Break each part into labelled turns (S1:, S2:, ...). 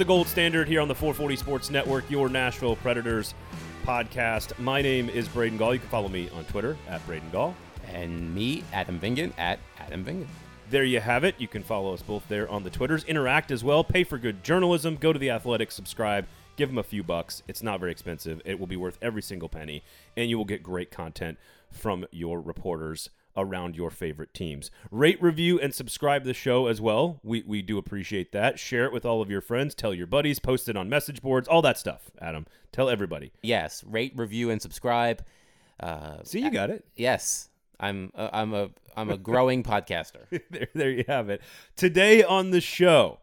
S1: the gold standard here on the 440 Sports Network, your Nashville Predators podcast. My name is Braden Gall. You can follow me on Twitter at Braden Gall.
S2: And me, Adam Vingan, at Adam Vingan.
S1: There you have it. You can follow us both there on the Twitters. Interact as well. Pay for good journalism. Go to the Athletic, subscribe, give them a few bucks. It's not very expensive. It will be worth every single penny, and you will get great content from your reporters around your favorite teams. Rate, review, and subscribe the show as well. We, we do appreciate that. Share it with all of your friends. Tell your buddies. Post it on message boards. All that stuff, Adam. Tell everybody.
S2: Yes, rate, review, and subscribe. Uh,
S1: See, you got it.
S2: yes, I'm uh, I'm a I'm a growing podcaster.
S1: there, there you have it. Today on the show,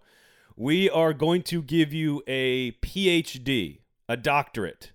S1: we are going to give you a PhD, a doctorate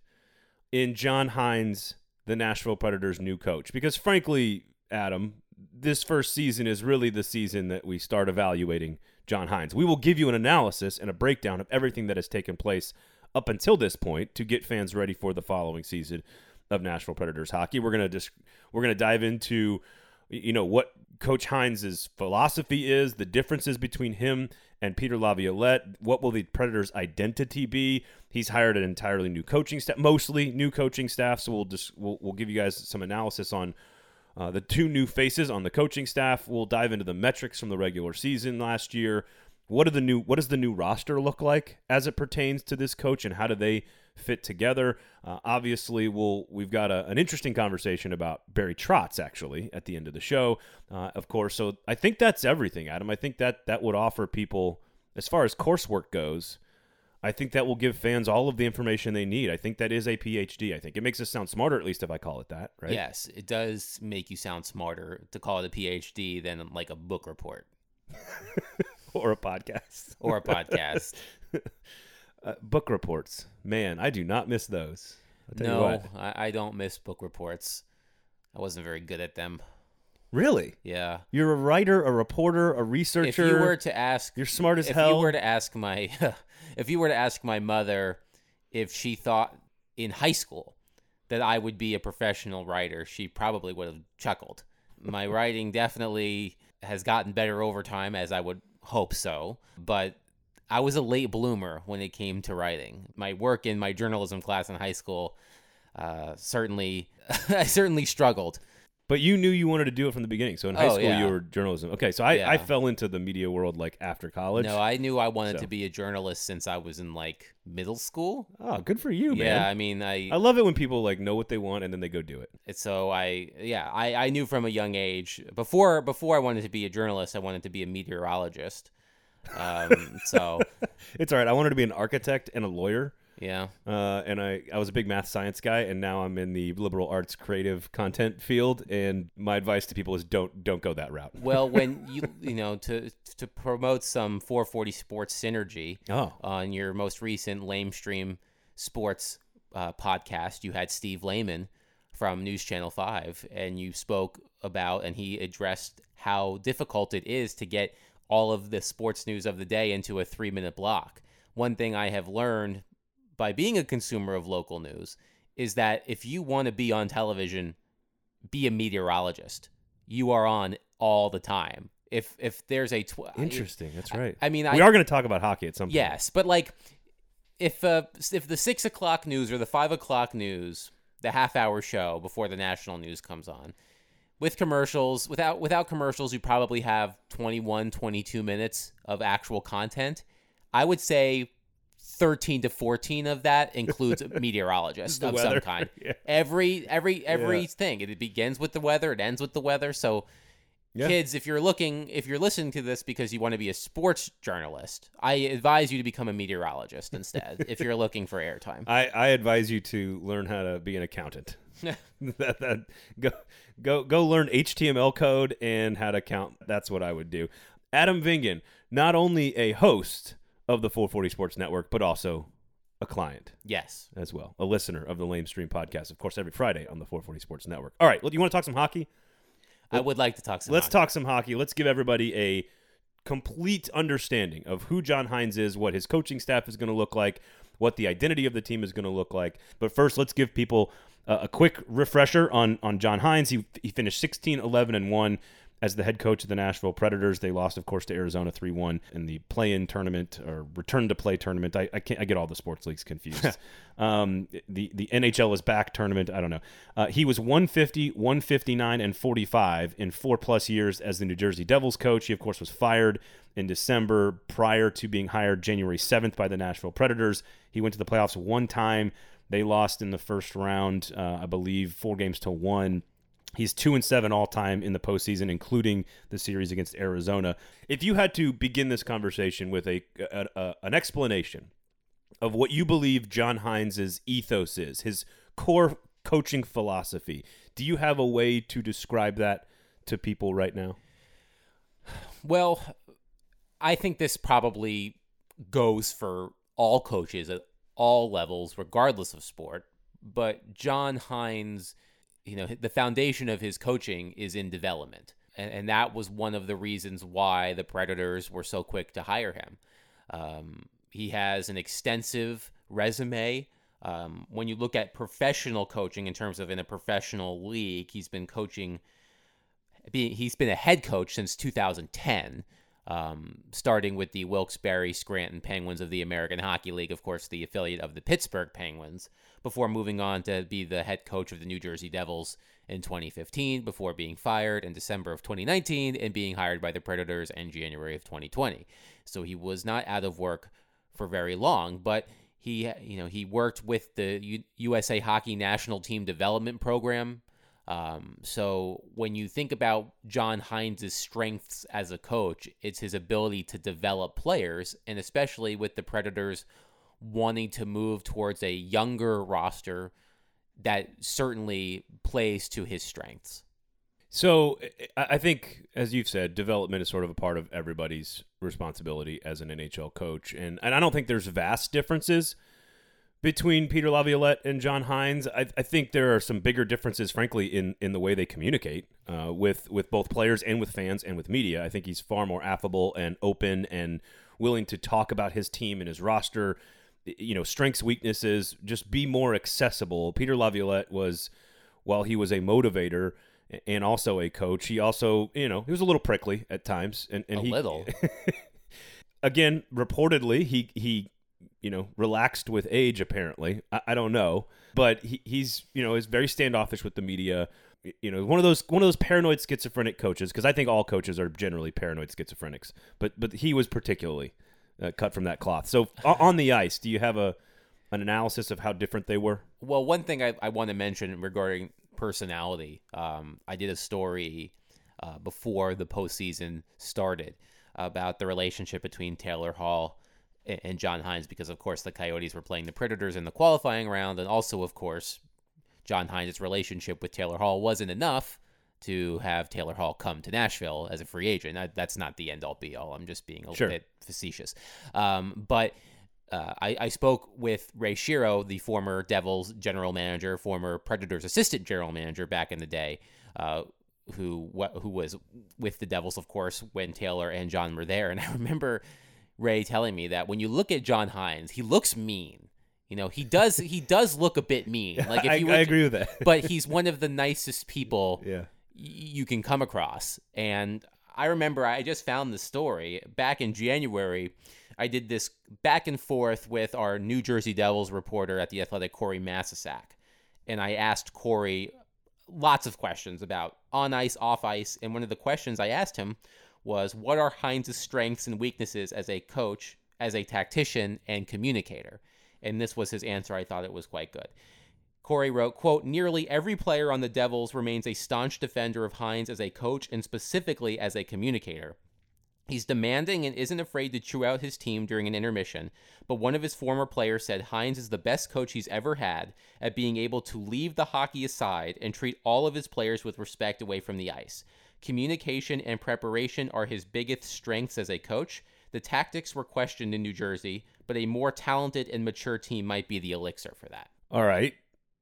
S1: in John Hynes, the Nashville Predators' new coach. Because frankly, Adam, this first season is really the season that we start evaluating John Hynes. We will give you an analysis and a breakdown of everything that has taken place up until this point to get fans ready for the following season of Nashville Predators hockey. We're gonna just we're gonna dive into you know what Coach Hynes' philosophy is, the differences between him and Peter Laviolette. What will the Predators' identity be? He's hired an entirely new coaching staff, mostly new coaching staff. So we'll just we'll, we'll give you guys some analysis on uh, the two new faces on the coaching staff. We'll dive into the metrics from the regular season last year. What are the new? What does the new roster look like as it pertains to this coach, and how do they fit together? Uh, obviously, we'll we've got a, an interesting conversation about Barry Trotz actually at the end of the show, uh, of course. So I think that's everything, Adam. I think that that would offer people, as far as coursework goes, I think that will give fans all of the information they need. I think that is a PhD. I think it makes us sound smarter, at least if I call it that, right?
S2: Yes, it does make you sound smarter to call it a PhD than like a book report
S1: or a podcast.
S2: or a podcast.
S1: Uh, book reports, man, I do not miss those. I'll tell you
S2: no. I, I don't miss book reports. I wasn't very good at them.
S1: Really?
S2: Yeah.
S1: You're a writer, a reporter, a researcher.
S2: If you were to ask,
S1: You're smart as
S2: if
S1: hell.
S2: If you were to ask my, if you were to ask my mother if she thought in high school that I would be a professional writer, she probably would have chuckled. My writing definitely has gotten better over time, as I would hope so. But I was a late bloomer when it came to writing. My work in my journalism class in high school uh, certainly, I certainly struggled.
S1: But you knew you wanted to do it from the beginning. So in high
S2: Oh,
S1: school,
S2: yeah.
S1: you were journalism. Okay, so I, I fell into the media world like after college.
S2: No, I knew I wanted
S1: So.
S2: to be a journalist since I was in like middle school.
S1: oh, good for you, man.
S2: Yeah,
S1: man.
S2: I mean, I
S1: I love it when people like know what they want and then they go do it.
S2: so I yeah I, I knew from a young age before before I wanted to be a journalist I wanted to be a meteorologist um, so
S1: It's all right. I wanted to be an architect and a lawyer.
S2: Yeah
S1: Uh, and I, I was a big math science guy, and now I'm in the liberal arts creative content field. And my advice to people is don't don't go that route.
S2: well when you you know to to promote some 440 sports synergy
S1: Oh,
S2: on your most recent lamestream sports uh, podcast you had Steve Lehman from News Channel 5 and you spoke about and he addressed how difficult it is to get all of the sports news of the day into a 3 minute block. One thing I have learned by being a consumer of local news is that if you want to be on television be a meteorologist. You are on all the time. If if there's a tw-
S1: interesting. That's right.
S2: I mean, I,
S1: we are going to talk about hockey at some point.
S2: Yes, but like if uh if the six o'clock news or the five o'clock news, the half hour show before the national news comes on, with commercials, without without commercials, you probably have 21, 22 minutes of actual content. I would say 13 to 14 of that includes a meteorologist of
S1: weather.
S2: some kind.
S1: Yeah.
S2: Every every everything. It begins with the weather, it ends with the weather. So
S1: Yeah.
S2: kids, if you're looking, if you're listening to this because you want to be a sports journalist, I advise you to become a meteorologist instead. if you're looking for airtime,
S1: I, I advise you to learn how to be an accountant. that, that, go go go learn HTML code and how to count. That's what I would do. Adam Vingan, not only a host of the 440 Sports Network, but also a client
S2: yes,
S1: as well, a listener of the Lame Stream podcast. Of course, every Friday on the 440 Sports Network. All right, well, you want to talk some hockey?
S2: I would like to talk some.
S1: Let's
S2: hockey.
S1: talk some hockey. Let's give everybody a complete understanding of who John Hynes is, what his coaching staff is going to look like, what the identity of the team is going to look like. But first, let's give people uh, a quick refresher on on John Hynes. He he finished 16 11 and 1 as the head coach of the Nashville Predators. They lost, of course, to Arizona 3 1 in the play in tournament or return to play tournament. I, I, can't, I get all the sports leagues confused. um, the, the NHL is back tournament. I don't know. Uh, he was 150, 159, and 45 in four plus years as the New Jersey Devils coach. He, of course, was fired in December prior to being hired January 7th by the Nashville Predators. He went to the playoffs one time. They lost in the first round, uh, I believe, four games to one. He's two and seven all time in the postseason, including the series against Arizona. If you had to begin this conversation with a, a, a an explanation of what you believe John Hynes' ethos is, his core coaching philosophy, do you have a way to describe that to people right now?
S2: Well, I think this probably goes for all coaches at all levels, regardless of sport. But John Hynes you know the foundation of his coaching is in development. And, and that was one of the reasons why the predators were so quick to hire him. Um, he has an extensive resume. Um, when you look at professional coaching in terms of in a professional league he's been coaching he's been a head coach since 2010 um, starting with the Wilkes-Barre Scranton Penguins of the American Hockey League, of course, the affiliate of the Pittsburgh Penguins, before moving on to be the head coach of the New Jersey Devils in 2015 before being fired in December of 2019 and being hired by the Predators in January of 2020. So he was not out of work for very long, but he you know he worked with the U- USA Hockey National Team Development Program. Um, so when you think about John Hynes' strengths as a coach, it's his ability to develop players, and especially with the Predators wanting to move towards a younger roster that certainly plays to his strengths.
S1: So I think, as you've said, development is sort of a part of everybody's responsibility as an NHL coach, and and I don't think there's vast differences between Peter Laviolette and John Hynes. I, I think there are some bigger differences, frankly, in in the way they communicate uh, with with both players and with fans and with media. I think he's far more affable and open and willing to talk about his team and his roster you know, strengths, weaknesses, just be more accessible. Peter Laviolette was, while he was a motivator and also a coach, he also, you know, he was a little prickly at times. And, and
S2: a
S1: he,
S2: little.
S1: again, reportedly, he, he, you know, relaxed with age, apparently. I, I don't know. But he, he's, you know, is very standoffish with the media you know one of those one of those paranoid schizophrenic coaches because I think all coaches are generally paranoid schizophrenics, but but he was particularly uh, cut from that cloth. So on the ice, do you have a an analysis of how different they were?
S2: Well, one thing I, I want to mention regarding personality, um, I did a story uh, before the postseason started about the relationship between Taylor Hall and, John Hynes because, of course, the Coyotes were playing the Predators in the qualifying round, and also, of course, John Hynes' relationship with Taylor Hall wasn't enough to have Taylor Hall come to Nashville as a free agent. that's not the end all be all. I'm just being a
S1: sure.
S2: bit facetious. Um, but uh, I, I, spoke with Ray Shero, the former Devils general manager, former Predators assistant general manager back in the day, uh, who who was with the Devils, of course, when Taylor and John were there. And I remember Ray telling me that when you look at John Hynes, he looks mean. You know, he does he does look a bit mean.
S1: Like if you I, I agree with that.
S2: but he's one of the nicest people
S1: yeah
S2: you can come across. And I remember I just found the story back in January. I did this back and forth with our New Jersey Devils reporter at the Athletic, Corey Masisak. And I asked Corey lots of questions about on ice, off ice. And one of the questions I asked him was what are Hynes' strengths and weaknesses as a coach, as a tactician, and communicator? And this was his answer. I thought it was quite good. Corey wrote, quote, nearly every player on the Devils remains a staunch defender of Hynes as a coach and specifically as a communicator. He's demanding and isn't afraid to chew out his team during an intermission, but one of his former players said Hynes is the best coach he's ever had at being able to leave the hockey aside and treat all of his players with respect away from the ice. Communication and preparation are his biggest strengths as a coach. The tactics were questioned in New Jersey, but a more talented and mature team might be the elixir for that.
S1: All right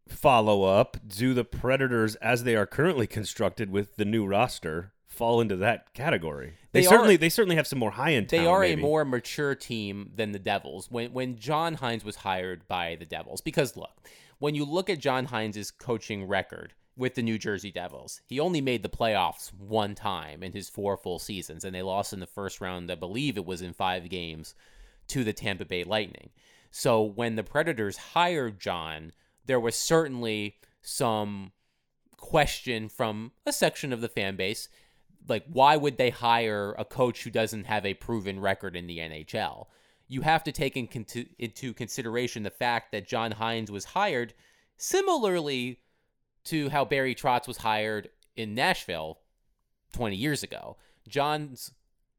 S1: follow up do the Predators, as they are currently constructed with the new roster, fall into that category? They, they certainly are, they certainly have some more high end.
S2: They are
S1: maybe.
S2: a more mature team than the Devils. When when John Hynes was hired by the Devils, because look, when you look at John Hynes' coaching record with the New Jersey Devils. He only made the playoffs one time in his four full seasons, and they lost in the first round, I believe it was in five games, to the Tampa Bay Lightning. So when the Predators hired John, there was certainly some question from a section of the fan base like why would they hire a coach who doesn't have a proven record in the NHL? You have to take in con- into consideration the fact that John Hynes was hired similarly to how Barry Trotz was hired in Nashville 20 years ago. John's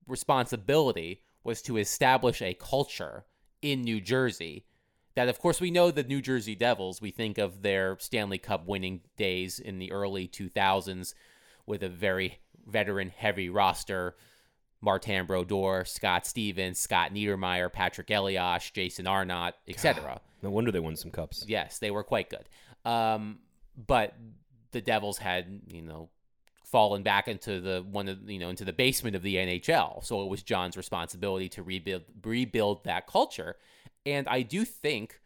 S2: responsibility was to establish a culture in New Jersey that of course we know the New Jersey Devils we think of their Stanley Cup winning days in the early 2000s with a very veteran heavy roster Martin Brodeur, Scott Stevens, Scott Niedermayer, Patrick Elias, Jason Arnott, etc.
S1: No wonder they won some cups.
S2: Yes, they were quite good. Um, but the Devils had, you know, fallen back into the one of you know into the basement of the NHL. So it was John's responsibility to rebuild rebuild that culture. And I do think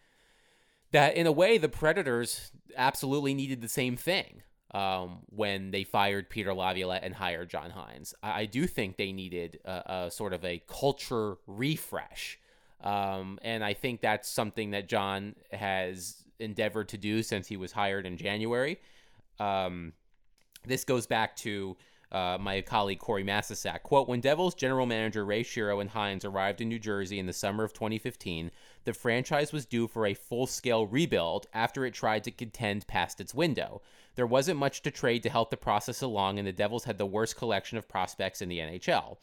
S2: that in a way the Predators absolutely needed the same thing um, when they fired Peter Laviolette and hired John Hynes. I, I do think they needed a, a, sort of a culture refresh. Um, and I think that's something that John has endeavored to do since he was hired in January. Um, this goes back to uh, my colleague Corey Masisak. Quote When Devils general manager Ray Shero and Hynes arrived in New Jersey in the summer of 2015, the franchise was due for a full scale rebuild after it tried to contend past its window. There wasn't much to trade to help the process along, and the Devils had the worst collection of prospects in the NHL.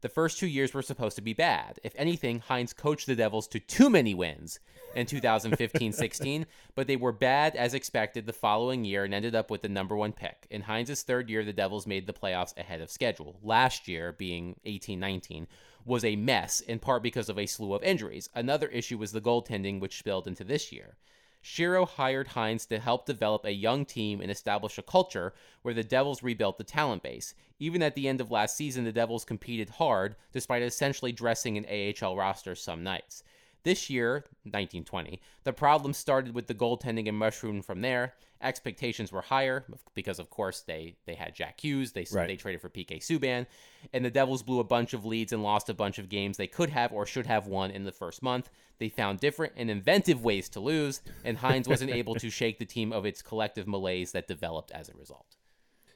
S2: The first two years were supposed to be bad. If anything, Hynes coached the Devils to too many wins in 2015 16, but they were bad as expected the following year and ended up with the number one pick. In Hynes' third year, the Devils made the playoffs ahead of schedule. Last year, being 18 19, was a mess, in part because of a slew of injuries. Another issue was the goaltending, which spilled into this year. Shero hired Hynes to help develop a young team and establish a culture where the Devils rebuilt the talent base. Even at the end of last season, the Devils competed hard despite essentially dressing an AHL roster some nights. This year, 1920, the problem started with the goaltending and mushroomed from there. Expectations were higher because, of course, they they had Jack Hughes. They right. they traded for PK Subban, and the Devils blew a bunch of leads and lost a bunch of games they could have or should have won in the first month. They found different and inventive ways to lose, and Hynes wasn't able to shake the team of its collective malaise that developed as a result.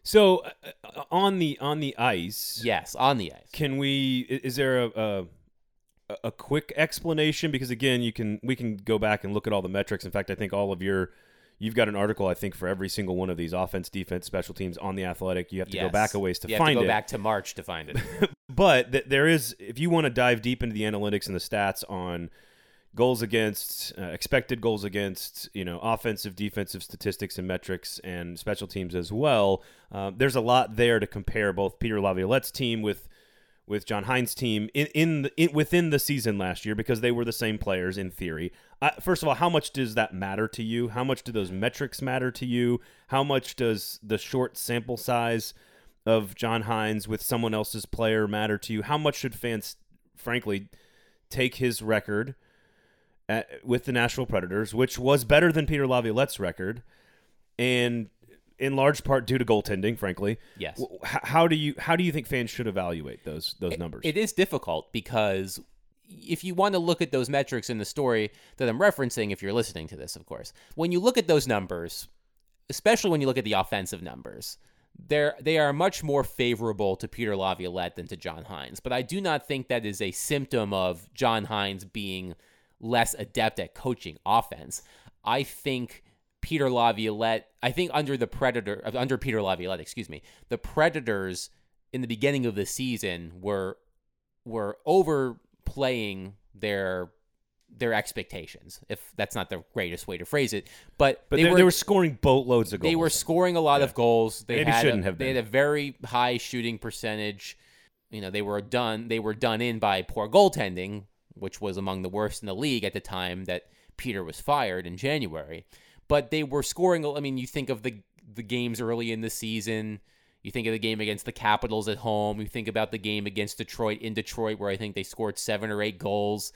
S1: So, uh, on the on the ice,
S2: yes, on the ice,
S1: can we? Is there a, a a quick explanation because again you can we can go back and look at all the metrics. In fact i think all of your you've got an article i think for every single one of these offense defense special teams on the athletic. You have to yes. go back a ways to
S2: you
S1: find
S2: to
S1: go
S2: it. back to march to find it.
S1: But th- there is if you want to dive deep into the analytics and the stats on goals against uh, expected goals against you know offensive defensive statistics and metrics and special teams as well uh, there's a lot there to compare both peter laviolette's team with with John Hynes' team in in, the, in, within the season last year because they were the same players in theory. Uh, first of all, how much does that matter to you? How much do those metrics matter to you? How much does the short sample size of John Hynes with someone else's player matter to you? How much should fans, frankly, take his record at, with the Nashville Predators, which was better than Peter Laviolette's record, and in large part due to goaltending, frankly.
S2: Yes.
S1: How do you how do you think fans should evaluate those those
S2: it,
S1: numbers?
S2: It is difficult because if you want to look at those metrics in the story that I'm referencing, if you're listening to this, of course, when you look at those numbers, especially when you look at the offensive numbers, they're they are much more favorable to Peter Laviolette than to John Hynes. But I do not think that is a symptom of John Hynes being less adept at coaching offense. I think Peter Laviolette, I think under the Predator, uh, under Peter Laviolette, excuse me, the Predators in the beginning of the season were were overplaying their their expectations. If that's not the greatest way to phrase it, but,
S1: but they, were, they were scoring boatloads of goals.
S2: They were scoring a lot yeah. of goals. They
S1: Maybe shouldn't
S2: a,
S1: have
S2: been.
S1: They
S2: had a very high shooting percentage. You know, they were done. They were done in by poor goaltending, which was among the worst in the league at the time that Peter was fired in January but they were scoring. I mean, you think of the the games early in the season. You think of the game against the Capitals at home. You think about the game against Detroit in Detroit, where I think they scored seven or eight goals.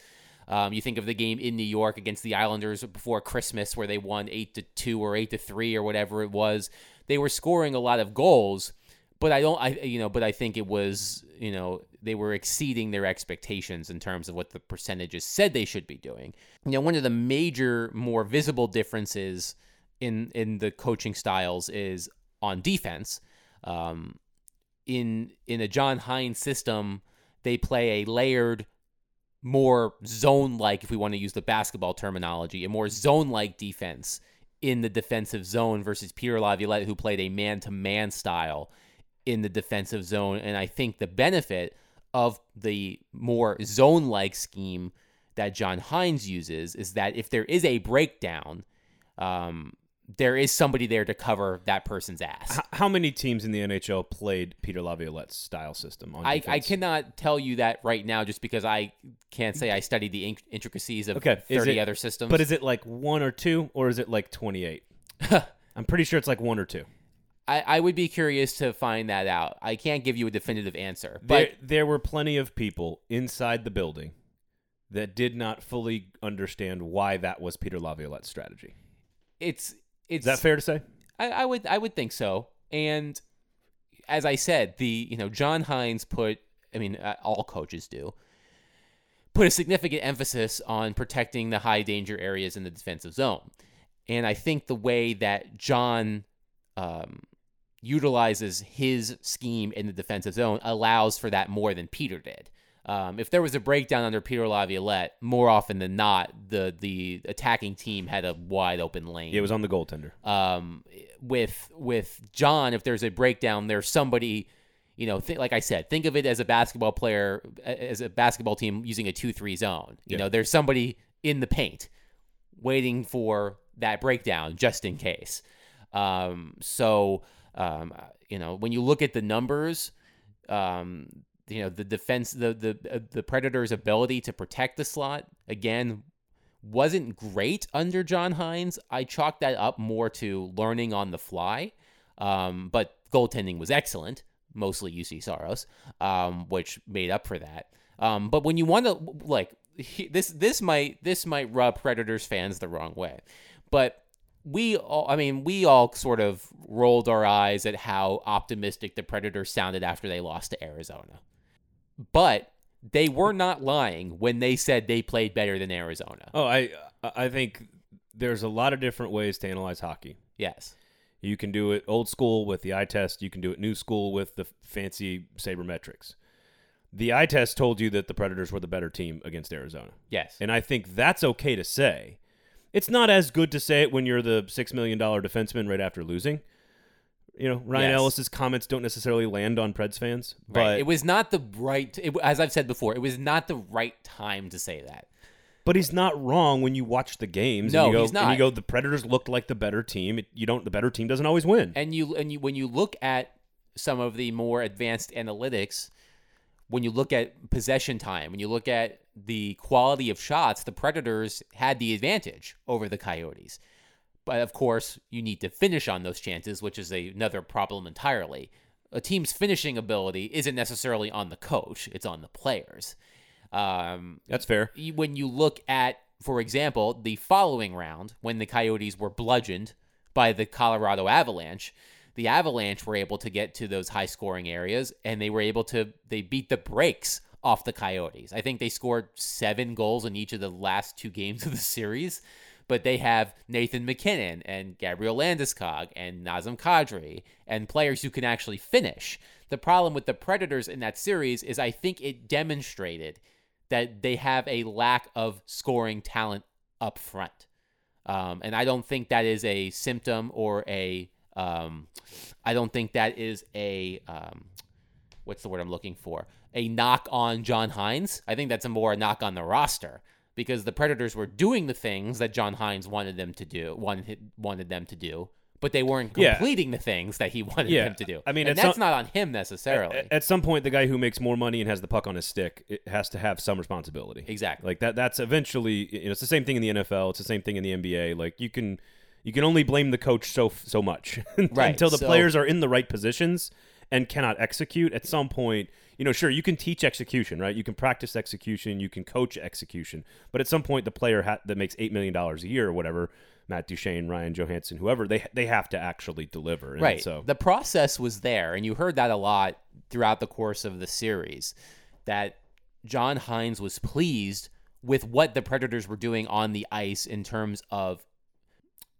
S2: Um, you think of the game in New York against the Islanders before Christmas, where they won eight to two or eight to three or whatever it was. They were scoring a lot of goals, but I don't, I you know, but I think it was, you know, they were exceeding their expectations in terms of what the percentages said they should be doing. You know, one of the major, more visible differences in in the coaching styles is on defense. Um, in in a John Hynes system, they play a layered, more zone like, if we want to use the basketball terminology, a more zone like defense in the defensive zone versus Peter Laviolette, who played a man to man style in the defensive zone. And I think the benefit of the more zone like scheme that John Hynes uses is that if there is a breakdown, um, there is somebody there to cover that person's ass.
S1: H- how many teams in the NHL played Peter Laviolette's style system? On
S2: I. I cannot tell you that right now just because I can't say I studied the in- intricacies of
S1: Okay,
S2: 30
S1: it-
S2: other systems.
S1: But is it like one or two, or is it like twenty-eight? I'm pretty sure it's like one or two.
S2: I, I would be curious to find that out. I can't give you a definitive answer.
S1: There,
S2: But
S1: there were plenty of people inside the building that did not fully understand why that was Peter Laviolette's strategy.
S2: it's it's
S1: Is that fair to say?
S2: I, I would I would think so. And as I said, the you know John Hynes put I mean uh, all coaches do put a significant emphasis on protecting the high danger areas in the defensive zone. And I think the way that John um, utilizes his scheme in the defensive zone allows for that more than Peter did. Um, if there was a breakdown under Peter Laviolette, more often than not, the the attacking team had a wide open lane
S1: it was on the goaltender.
S2: um, with with John, if there's a breakdown, there's somebody, you know, th- like I said, think of it as a basketball player, as a basketball team using a two-three zone. You
S1: Yeah.
S2: know, there's somebody in the paint waiting for that breakdown just in case. Um, so, um, you know, when you look at the numbers, um, you know, the defense, the the uh, the Predators' ability to protect the slot again wasn't great under John Hynes. I chalked that up more to learning on the fly. Um, but goaltending was excellent, mostly Juuse Saros, um, which made up for that. Um, but when you want to like he, this, this might this might rub Predators fans the wrong way, but we all, I mean, we all sort of rolled our eyes at how optimistic the Predators sounded after they lost to Arizona. But they were not lying when they said they played better than Arizona.
S1: Oh, I I think there's a lot of different ways to analyze hockey.
S2: Yes.
S1: You can do it old school with the eye test. You can do it new school with the fancy sabermetrics. The eye test told you that the Predators were the better team against Arizona.
S2: Yes.
S1: And I think that's okay to say. It's not as good to say it when you're the $6 million defenseman right after losing. You know, Ryan
S2: Yes.
S1: Ellis's comments don't necessarily land on Preds fans, but
S2: Right. It was not the right, it, as I've said before, it was not the right time to say that.
S1: but he's not wrong when you watch the games.
S2: No,
S1: and you go,
S2: he's
S1: And you go, the Predators looked like the better team. It, you don't. The better team doesn't always win.
S2: And you and you when you look at some of the more advanced analytics, when you look at possession time, when you look at the quality of shots, the Predators had the advantage over the Coyotes. But of course, you need to finish on those chances, which is a, another problem entirely. A team's finishing ability isn't necessarily on the coach; it's on the players. Um,
S1: That's fair.
S2: when you look at, for example, the following round when the Coyotes were bludgeoned by the Colorado Avalanche, the Avalanche were able to get to those high scoring areas and they were able to they beat the brakes off the Coyotes. I think they scored 7 goals in each of the last two games of the series, but they have Nathan MacKinnon and Gabriel Landeskog and Nazem Kadri and players who can actually finish. The problem with the Predators in that series is I think it demonstrated that they have a lack of scoring talent up front. Um, and I don't think that is a symptom or a, um, I don't think that is a, um, what's the word I'm looking for? A knock on John Hynes. I think that's a more a knock on the roster because the Predators were doing the things that John Hynes wanted them to do, wanted, wanted them to do, but they weren't
S1: Yeah.
S2: completing the things that he wanted
S1: Yeah.
S2: them to do.
S1: I mean,
S2: and that's
S1: some-
S2: not on him necessarily.
S1: At, at some point, the guy who makes more money and has the puck on his stick it has to have some responsibility.
S2: Exactly.
S1: Like that. That's eventually. You know, it's the same thing in the NFL. It's the same thing in the NBA. Like you can, you can only blame the coach so so much
S2: Right,
S1: until the
S2: so-
S1: players are in the right positions and cannot execute. At some point, you know, sure, you can teach execution, right? You can practice execution, you can coach execution, but at some point, the player ha- that makes eight million dollars a year or whatever, Matt Duchene, Ryan Johansen, whoever, they they have to actually deliver. And
S2: right.
S1: So
S2: the process was there, and you heard that a lot throughout the course of the series. That John Hynes was pleased with what the Predators were doing on the ice in terms of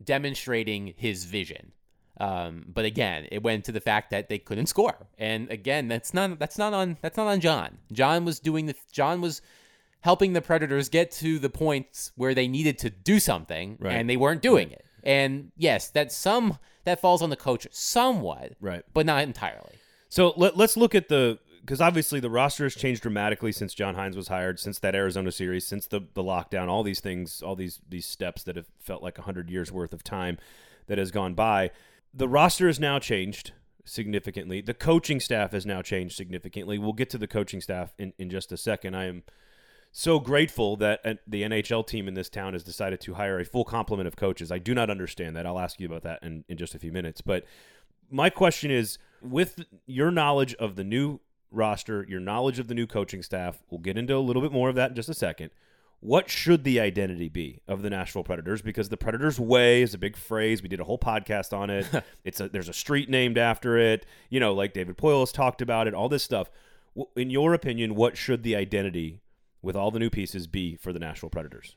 S2: demonstrating his vision. Um, but again, it went to the fact that they couldn't score, and again, that's not that's not on that's not on John. John was doing the John was helping the Predators get to the points where they needed to do something,
S1: Right.
S2: and they weren't doing it. And yes, that some that falls on the coach somewhat,
S1: right.
S2: but not entirely.
S1: So let, let's look at the because obviously the roster has changed dramatically since John Hynes was hired, since that Arizona series, since the the lockdown, all these things, all these these steps that have felt like hundred years worth of time that has gone by. The roster has now changed significantly. The coaching staff has now changed significantly. We'll get to the coaching staff in, in just a second. I am so grateful that uh, the NHL team in this town has decided to hire a full complement of coaches. I do not understand that. I'll ask you about that in, in just a few minutes. But my question is with your knowledge of the new roster, your knowledge of the new coaching staff, we'll get into a little bit more of that in just a second. What should the identity be of the Nashville Predators? Because the Predators Way is a big phrase. We did a whole podcast on it. it's a there's a street named after it. You know, like David Poile has talked about it. All this stuff. In your opinion, what should the identity with all the new pieces be for the Nashville Predators?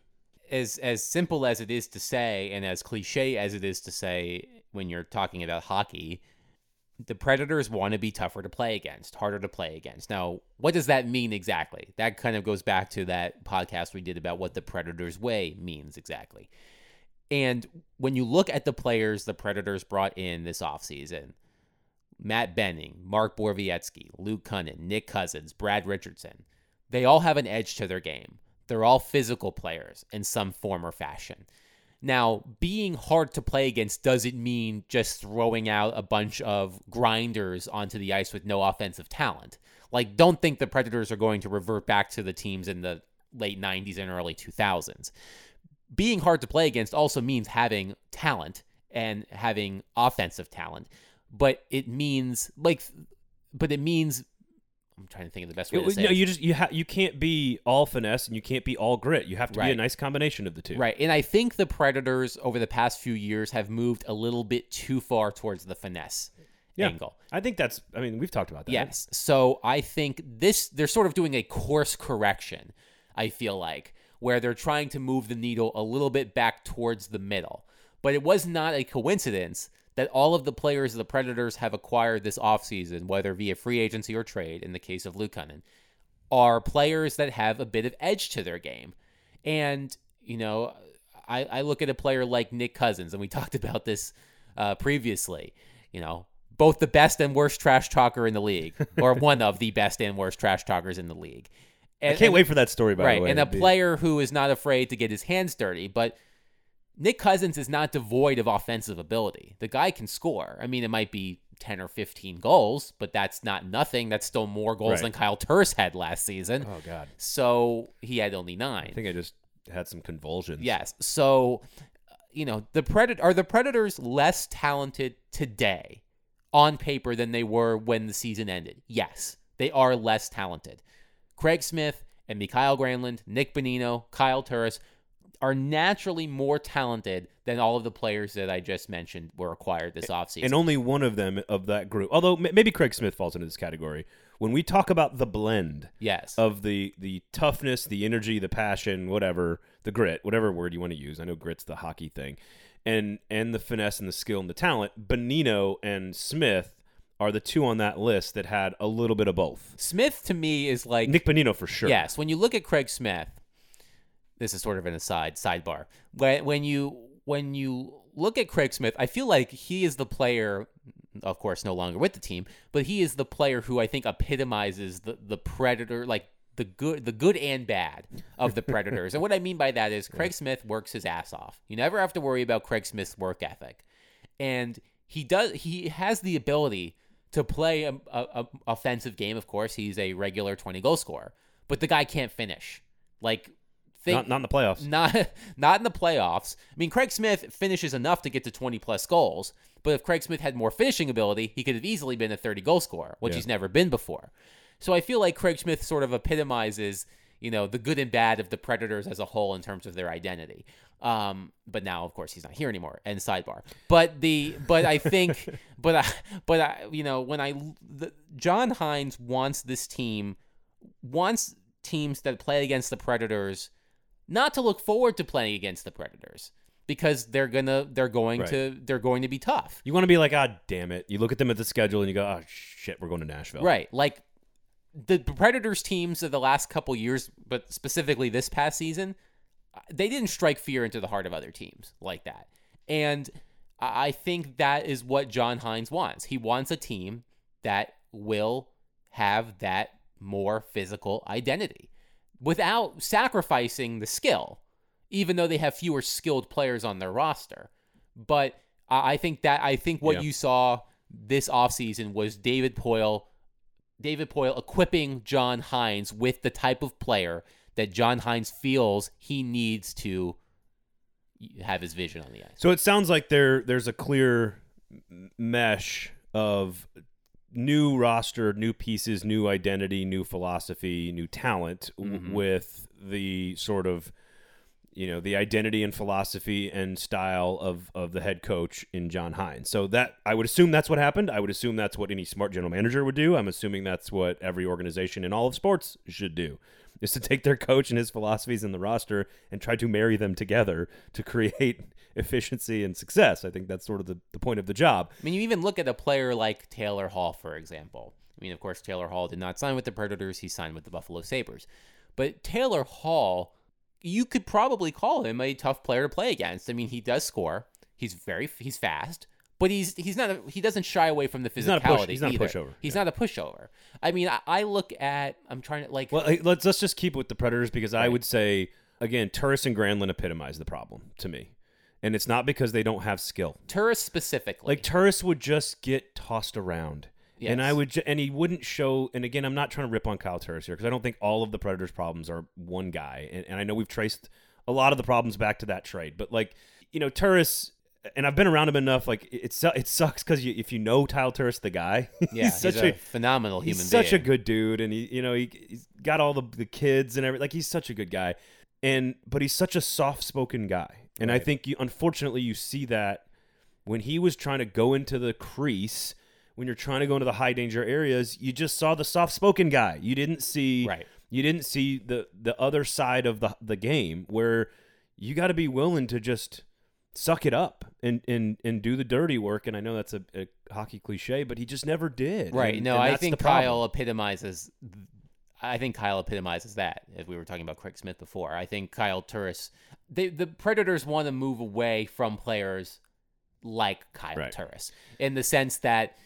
S2: As as simple as it is to say, and as cliche as it is to say, when you're talking about hockey, the Predators want to be tougher to play against, harder to play against. Now, what does that mean exactly? That kind of goes back to that podcast we did about what the Predators way means exactly. And when you look at the players the Predators brought in this offseason, Matt Benning, Mark Borowiecki, Luke Kunin, Nick Cousins, Brad Richardson, they all have an edge to their game. They're all physical players in some form or fashion. Now, being hard to play against doesn't mean just throwing out a bunch of grinders onto the ice with no offensive talent. Like, don't think the Predators are going to revert back to the teams in the late 90s and early 2000s. Being hard to play against also means having talent and having offensive talent, but it means, like, but it means. I'm trying to think of the best way to say
S1: no,
S2: it.
S1: you just you ha- you can't be all finesse and you can't be all grit. You have to be a nice combination of the two.
S2: Right. And I think the Predators over the past few years have moved a little bit too far towards the finesse
S1: Yeah.
S2: angle.
S1: I think that's. I mean, we've talked about that.
S2: Yes. So I think this, they're sort of doing a course correction, I feel like, where they're trying to move the needle a little bit back towards the middle. But it was not a coincidence that all of the players the Predators have acquired this offseason, whether via free agency or trade, in the case of Luke Kunin, are players that have a bit of edge to their game. And, you know, I, I look at a player like Nick Cousins, and we talked about this uh, previously, you know, both the best and worst trash talker in the league, or one of the best and worst trash talkers in the league. And,
S1: I can't
S2: and-
S1: wait for that story. By
S2: right,
S1: the way,
S2: and a player who is not afraid to get his hands dirty. But Nick Cousins is not devoid of offensive ability. The guy can score. I mean, it might be 10 or 15 goals, but that's not nothing. That's still more goals
S1: Right.
S2: than Kyle Turris had last season.
S1: Oh God,
S2: So he had only nine.
S1: I think I just had some convulsions.
S2: Yes. So, uh, you know, the Predat- are the Predators less talented today on paper than they were when the season ended? Yes, they are less talented. Craig Smith and Mikael Granlund, Nick Bonino, Kyle Turris are naturally more talented than all of the players that I just mentioned were acquired this offseason.
S1: and only one of them of that group. Although maybe Craig Smith falls into this category. When we talk about the blend
S2: yes.
S1: of the the toughness, the energy, the passion, whatever, the grit, whatever word you want to use. I know grit's the hockey thing, and and the finesse and the skill and the talent. Bonino and Smith are the two on that list that had a little bit of both.
S2: Smith to me is like
S1: Nick Bonino for sure.
S2: Yes, when you look at Craig Smith, this is sort of an aside sidebar. When when you when you look at Craig Smith, I feel like he is the player, of course, no longer with the team, but he is the player who I think epitomizes the the predator, like the good the good and bad of the predators. and what I mean by that is Craig Smith works his ass off. You never have to worry about Craig Smith's work ethic, and he does he has the ability to play a, a, a offensive game. Of course, he's a regular twenty goal scorer, but the guy can't finish. Like, think,
S1: Not, not in the playoffs.
S2: not not in the playoffs. I mean, Craig Smith finishes enough to get to 20 plus goals, but if Craig Smith had more finishing ability, he could have easily been a 30 goal scorer, which
S1: Yeah.
S2: he's never been before. So I feel like Craig Smith sort of epitomizes, you know, the good and bad of the Predators as a whole in terms of their identity. Um, but now, of course, he's not here anymore. And sidebar. But the but I think but I but I you know when I the, John Hynes wants this team wants teams that play against the Predators not to look forward to playing against the Predators because they're gonna they're going
S1: Right.
S2: to they're going to be tough.
S1: You want to be like, ah, damn it. You look at them at the schedule and you go, oh shit, we're going to Nashville.
S2: Right. Like the Predators teams of the last couple years, but specifically this past season, they didn't strike fear into the heart of other teams like that. And I I think that is what John Hynes wants. He wants a team that will have that more physical identity without sacrificing the skill, even though they have fewer skilled players on their roster. But I think that I think what
S1: Yeah.
S2: you saw this offseason was David Poile David Poile equipping John Hynes with the type of player that John Hynes feels he needs to have his vision on the ice.
S1: So it sounds like there there's a clear mesh of new roster, new pieces, new identity, new philosophy, new talent w-
S2: Mhm.
S1: with the sort of you know the identity and philosophy and style of of the head coach in John Hynes. So that I would assume that's what happened. I would assume that's what any smart general manager would do. I'm assuming that's what every organization in all of sports should do. Is to take their coach and his philosophies in the roster and try to marry them together to create efficiency and success. I think that's sort of the, the point of the job.
S2: I mean, you even look at a player like Taylor Hall, for example. I mean, of course, Taylor Hall did not sign with the Predators, he signed with the Buffalo Sabres. But Taylor Hall, you could probably call him a tough player to play against. I mean, he does score. He's very he's fast, but he's he's not a, he doesn't shy away from the physicality.
S1: He's not a push- he's not a pushover.
S2: He's
S1: Yeah.
S2: not a pushover. I mean, I, I look at I'm trying to like
S1: Well, let's let's just keep with the Predators because I would say again, Turris and Granlund epitomize the problem to me, and it's not because they don't have skill.
S2: Turris specifically.
S1: Like Turris would just get tossed around. And I would, ju- and he wouldn't show. And again, I'm not trying to rip on Kyle Turris here because I don't think all of the Predators' problems are one guy. And, and I know we've traced a lot of the problems back to that trade, but like you know, Turris, and I've been around him enough. Like it, it, su- it sucks because you, if you know Kyle Turris, the guy,
S2: yeah,
S1: he's such
S2: a,
S1: a
S2: phenomenal
S1: he's
S2: human
S1: such a good dude and he you know he, he's got all the, the kids and everything like he's such a good guy and but he's such a soft-spoken guy and i think you unfortunately you see that when he was trying to go into the crease when you're trying to go into the high danger areas you just saw the soft-spoken guy you didn't see
S2: Right.
S1: you didn't see the the other side of the the game where you got to be willing to just suck it up and and and do the dirty work and i know that's a, a hockey cliche but he just never did
S2: Right.
S1: And-
S2: no,
S1: and
S2: I think. Kyle epitomizes. I think Kyle epitomizes that. If we were talking about Craig Smith before, I think Kyle Turris. They, the Predators want to move away from players like Kyle
S1: Right.
S2: Turris in the sense that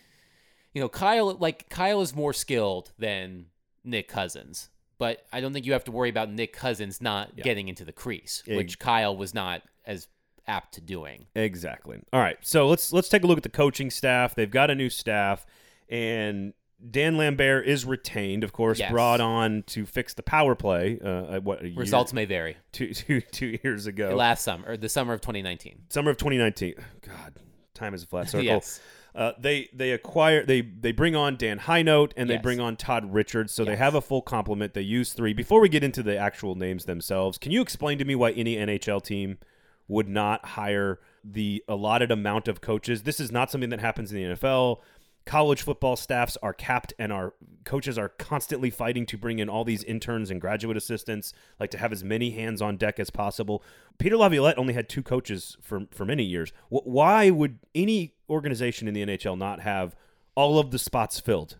S2: you know Kyle like Kyle is more skilled than Nick Cousins, but I don't think you have to worry about Nick Cousins not
S1: Yeah.
S2: getting into the crease, which Kyle was not as apt to doing.
S1: Exactly. All right. So let's let's take a look at the coaching staff. They've got a new staff, and Dan Lambert is retained, of course,
S2: Yes.
S1: brought on to fix the power play. Uh, what a year-
S2: Results may vary.
S1: two, two, two years ago,
S2: Last summer or the summer of 2019.
S1: summer of 2019. God, time is a flat circle.
S2: yes.
S1: Uh, they they acquire they they bring on Dan Hinote and they
S2: Yes.
S1: bring on Todd Richards, so they have a full complement. They use three. Before we get into the actual names themselves, can you explain to me why any NHL team would not hire the allotted amount of coaches? This is not something that happens in the NFL. College football staffs are capped, and our coaches are constantly fighting to bring in all these interns and graduate assistants, like to have as many hands on deck as possible. Peter Laviolette only had two coaches for for many years. Why would any organization in the NHL not have all of the spots filled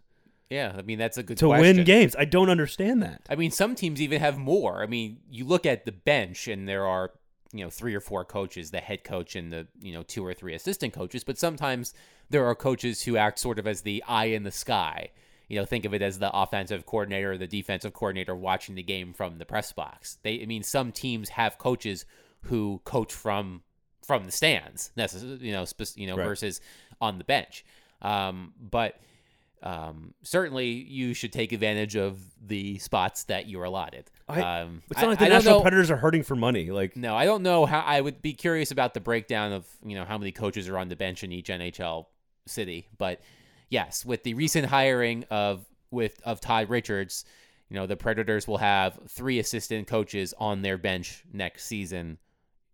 S2: Yeah, I mean that's a good
S1: to
S2: question.
S1: win games? I don't understand that.
S2: I mean, some teams even have more. I mean, you look at the bench, and there are you know three or four coaches, the head coach and the you know two or three assistant coaches. But sometimes there are coaches who act sort of as the eye in the sky. You know, think of it as the offensive coordinator or the defensive coordinator watching the game from the press box. They, I mean, some teams have coaches who coach from from the stands, you know, spec- you know,
S1: Right.
S2: versus on the bench. Um, but um, certainly you should take advantage of the spots that you're allotted.
S1: I-
S2: um,
S1: It's not like the
S2: I
S1: National Predators are hurting for money. Like
S2: No, I don't know how. I would be curious about the breakdown of you know how many coaches are on the bench in each NHL city. But yes, with the recent hiring of with of Todd Richards, you know, the Predators will have three assistant coaches on their bench next season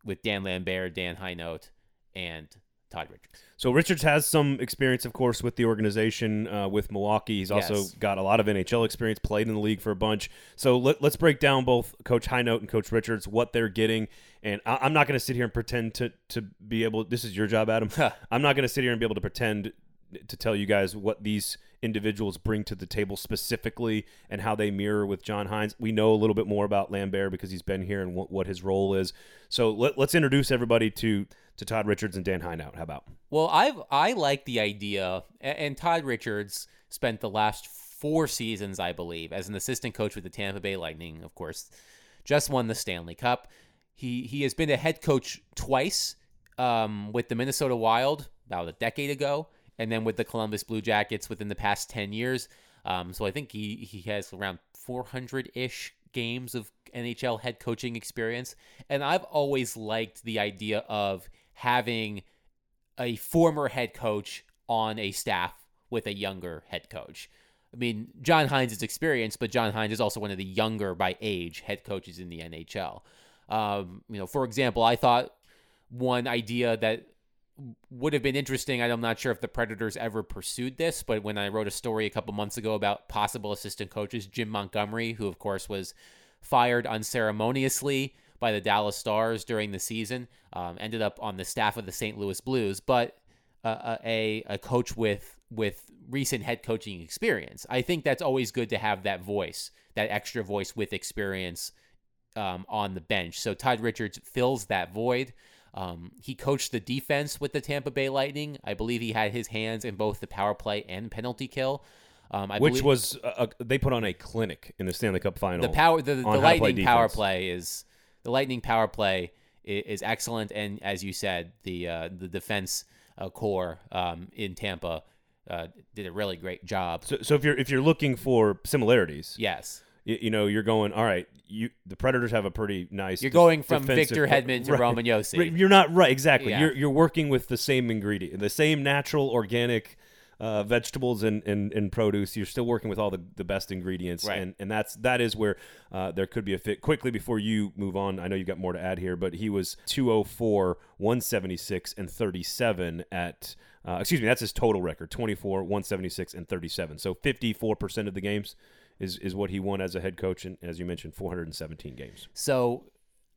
S2: with Dan Lambert, Dan Hinote, and Todd Richards.
S1: So Richards has some experience, of course, with the organization uh, with Milwaukee. He's also
S2: Yes.
S1: got a lot of NHL experience, played in the league for a bunch. So let, us break down both Coach Hinote and Coach Richards, what they're getting. And I, I'm not going to sit here and pretend to to be able. This is your job, Adam. I'm not going to sit here and be able to pretend to tell you guys what these individuals bring to the table specifically and how they mirror with John Hynes. We know a little bit more about Lambert because he's been here and what, what his role is. So let, us introduce everybody to to Todd Richards and Dan Hinote. How about?
S2: Well, I've I like the idea, and Todd Richards spent the last four seasons, I believe, as an assistant coach with the Tampa Bay Lightning. Of course, just won the Stanley Cup. He he has been a head coach twice um, with the Minnesota Wild about a decade ago, and then with the Columbus Blue Jackets within the past ten years. Um, so I think he he has around 400 ish games of NHL head coaching experience, and I've always liked the idea of having a former head coach on a staff with a younger head coach. I mean, John Hynes is experienced, but John Hynes is also one of the younger by age head coaches in the NHL. Um, you know, for example, I thought one idea that would have been interesting. I'm not sure if the Predators ever pursued this, but when I wrote a story a couple months ago about possible assistant coaches, Jim Montgomery, who of course was fired unceremoniously by the Dallas Stars during the season, um, ended up on the staff of the St. Louis Blues, but uh, a a coach with with recent head coaching experience. I think that's always good to have that voice, that extra voice with experience um, on the bench. So Todd Richards fills that void. Um, he coached the defense with the Tampa Bay Lightning. I believe he had his hands in both the power play and penalty kill. Um, I
S1: Which was uh, they put on a clinic in the Stanley Cup final.
S2: the power. The, the
S1: how play
S2: Lightning power play is the Lightning power play is, is excellent, and as you said, the uh, the defense uh, core um, in Tampa uh, did a really great job.
S1: So, so if you're if you're looking for similarities,
S2: Yes,
S1: you, you know you're going all right. You the Predators have a pretty nice.
S2: you're going from Victor Hedman to
S1: right.
S2: Roman Josi.
S1: Right, You're not right exactly.
S2: Yeah.
S1: You're you're working with the same ingredient, the same natural organic uh, vegetables and, and, and produce. You're still working with all the, the best ingredients,
S2: Right.
S1: and and that's that is where uh, there could be a fit. Quickly before you move on, I know you've got more to add here, but he was 204, 176, and 37 at. Uh, excuse me, that's his total record: 24, 176, and 37. So 54 percent of the games is is what he won as a head coach, and as you mentioned, 417 games.
S2: So,